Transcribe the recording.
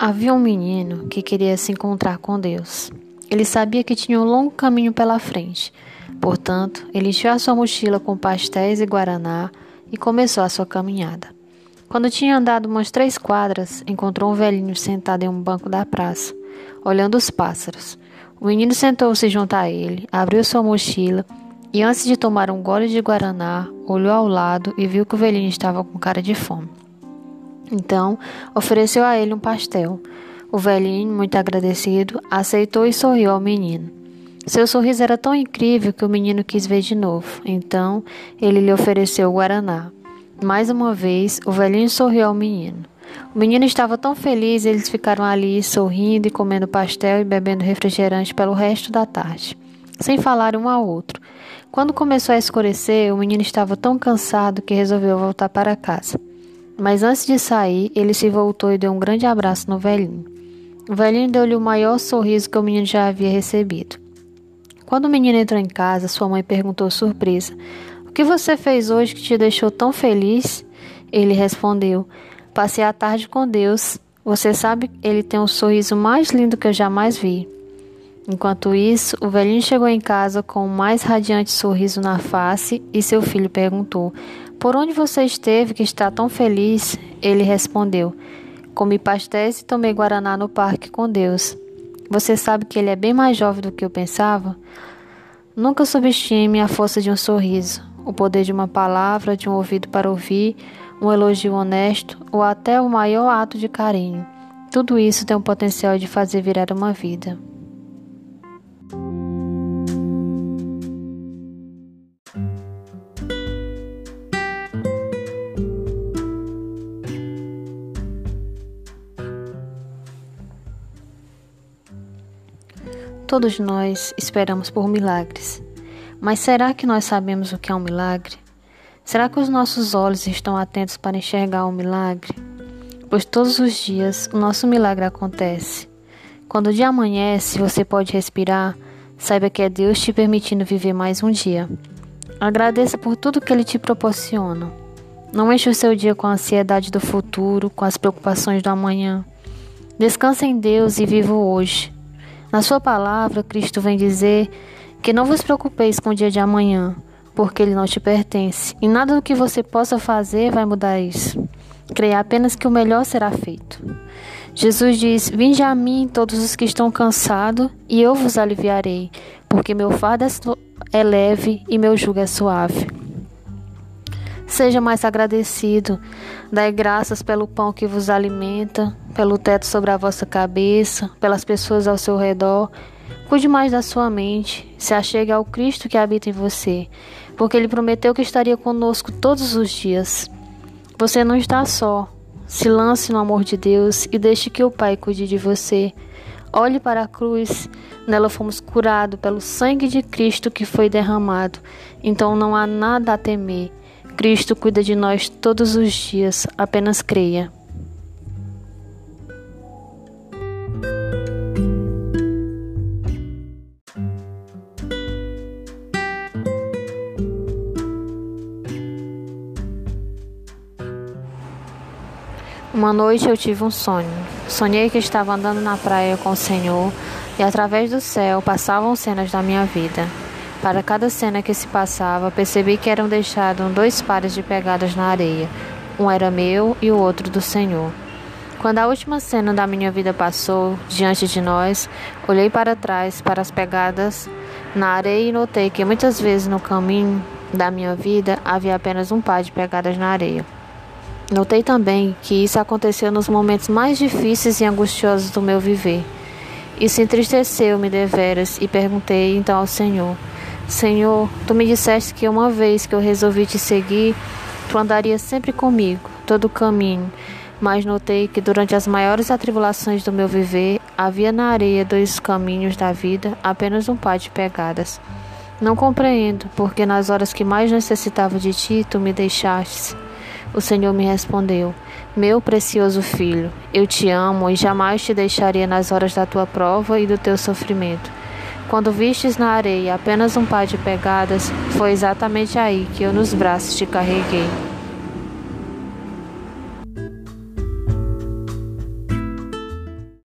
Havia um menino que queria se encontrar com Deus. Ele sabia que tinha um longo caminho pela frente. Portanto, ele encheu a sua mochila com pastéis e guaraná e começou a sua caminhada. Quando tinha andado umas três quadras, encontrou um velhinho sentado em um banco da praça, olhando os pássaros. O menino sentou-se junto a ele, abriu sua mochila e, antes de tomar um gole de guaraná, olhou ao lado e viu que o velhinho estava com cara de fome. Então, ofereceu a ele um pastel. O velhinho, muito agradecido, aceitou e sorriu ao menino. Seu sorriso era tão incrível que o menino quis ver de novo. Então, ele lhe ofereceu o guaraná. Mais uma vez, o velhinho sorriu ao menino. O menino estava tão feliz, eles ficaram ali sorrindo e comendo pastel e bebendo refrigerante pelo resto da tarde, sem falar um ao outro. Quando começou a escurecer, o menino estava tão cansado que resolveu voltar para casa. Mas antes de sair, ele se voltou e deu um grande abraço no velhinho. O velhinho deu-lhe o maior sorriso que o menino já havia recebido. Quando o menino entrou em casa, sua mãe perguntou surpresa: O que você fez hoje que te deixou tão feliz? Ele respondeu: Passei a tarde com Deus. Você sabe, ele tem um sorriso mais lindo que eu jamais vi. Enquanto isso, o velhinho chegou em casa com o mais radiante sorriso na face e seu filho perguntou: por onde você esteve que está tão feliz? Ele respondeu: Comi pastéis e tomei guaraná no parque com Deus. Você sabe que ele é bem mais jovem do que eu pensava? Nunca subestime a força de um sorriso, o poder de uma palavra, de um ouvido para ouvir, um elogio honesto ou até o maior ato de carinho. Tudo isso tem o potencial de fazer virar uma vida. Todos nós esperamos por milagres. Mas será que nós sabemos o que é um milagre? Será que os nossos olhos estão atentos para enxergar o um milagre? Pois todos os dias o nosso milagre acontece. Quando o dia amanhece, você pode respirar, saiba que é Deus te permitindo viver mais um dia. Agradeça por tudo que Ele te proporciona. Não enche o seu dia com a ansiedade do futuro, com as preocupações do amanhã. Descanse em Deus e viva hoje. Na sua palavra, Cristo vem dizer que não vos preocupeis com o dia de amanhã, porque ele não te pertence, e nada do que você possa fazer vai mudar isso. Creia apenas que o melhor será feito. Jesus diz: Vinde a mim, todos os que estão cansados, e eu vos aliviarei, porque meu fardo é leve e meu jugo é suave. Seja mais agradecido. Dai graças pelo pão que vos alimenta, pelo teto sobre a vossa cabeça, pelas pessoas ao seu redor. Cuide mais da sua mente. Se achegue ao Cristo que habita em você, porque Ele prometeu que estaria conosco todos os dias. Você não está só. Se lance no amor de Deus e deixe que o Pai cuide de você. Olhe para a cruz, nela fomos curados pelo sangue de Cristo que foi derramado. Então não há nada a temer. Cristo cuida de nós todos os dias, apenas creia. Uma noite eu tive um sonho. Sonhei que estava andando na praia com o Senhor e através do céu passavam cenas da minha vida. Para cada cena que se passava, percebi que eram deixados dois pares de pegadas na areia. Um era meu e o outro do Senhor. Quando a última cena da minha vida passou diante de nós, olhei para trás para as pegadas na areia e notei que muitas vezes no caminho da minha vida havia apenas um par de pegadas na areia. Notei também que isso aconteceu nos momentos mais difíceis e angustiosos do meu viver. Isso entristeceu-me deveras e perguntei então ao Senhor: Senhor, tu me disseste que uma vez que eu resolvi te seguir, tu andaria sempre comigo, todo o caminho. Mas notei que durante as maiores atribulações do meu viver, havia na areia dos caminhos da vida apenas um par de pegadas. Não compreendo, porque nas horas que mais necessitava de ti, tu me deixaste. O Senhor me respondeu: Meu precioso filho, eu te amo e jamais te deixaria nas horas da tua prova e do teu sofrimento. Quando vistes na areia apenas um par de pegadas, foi exatamente aí que eu nos braços te carreguei.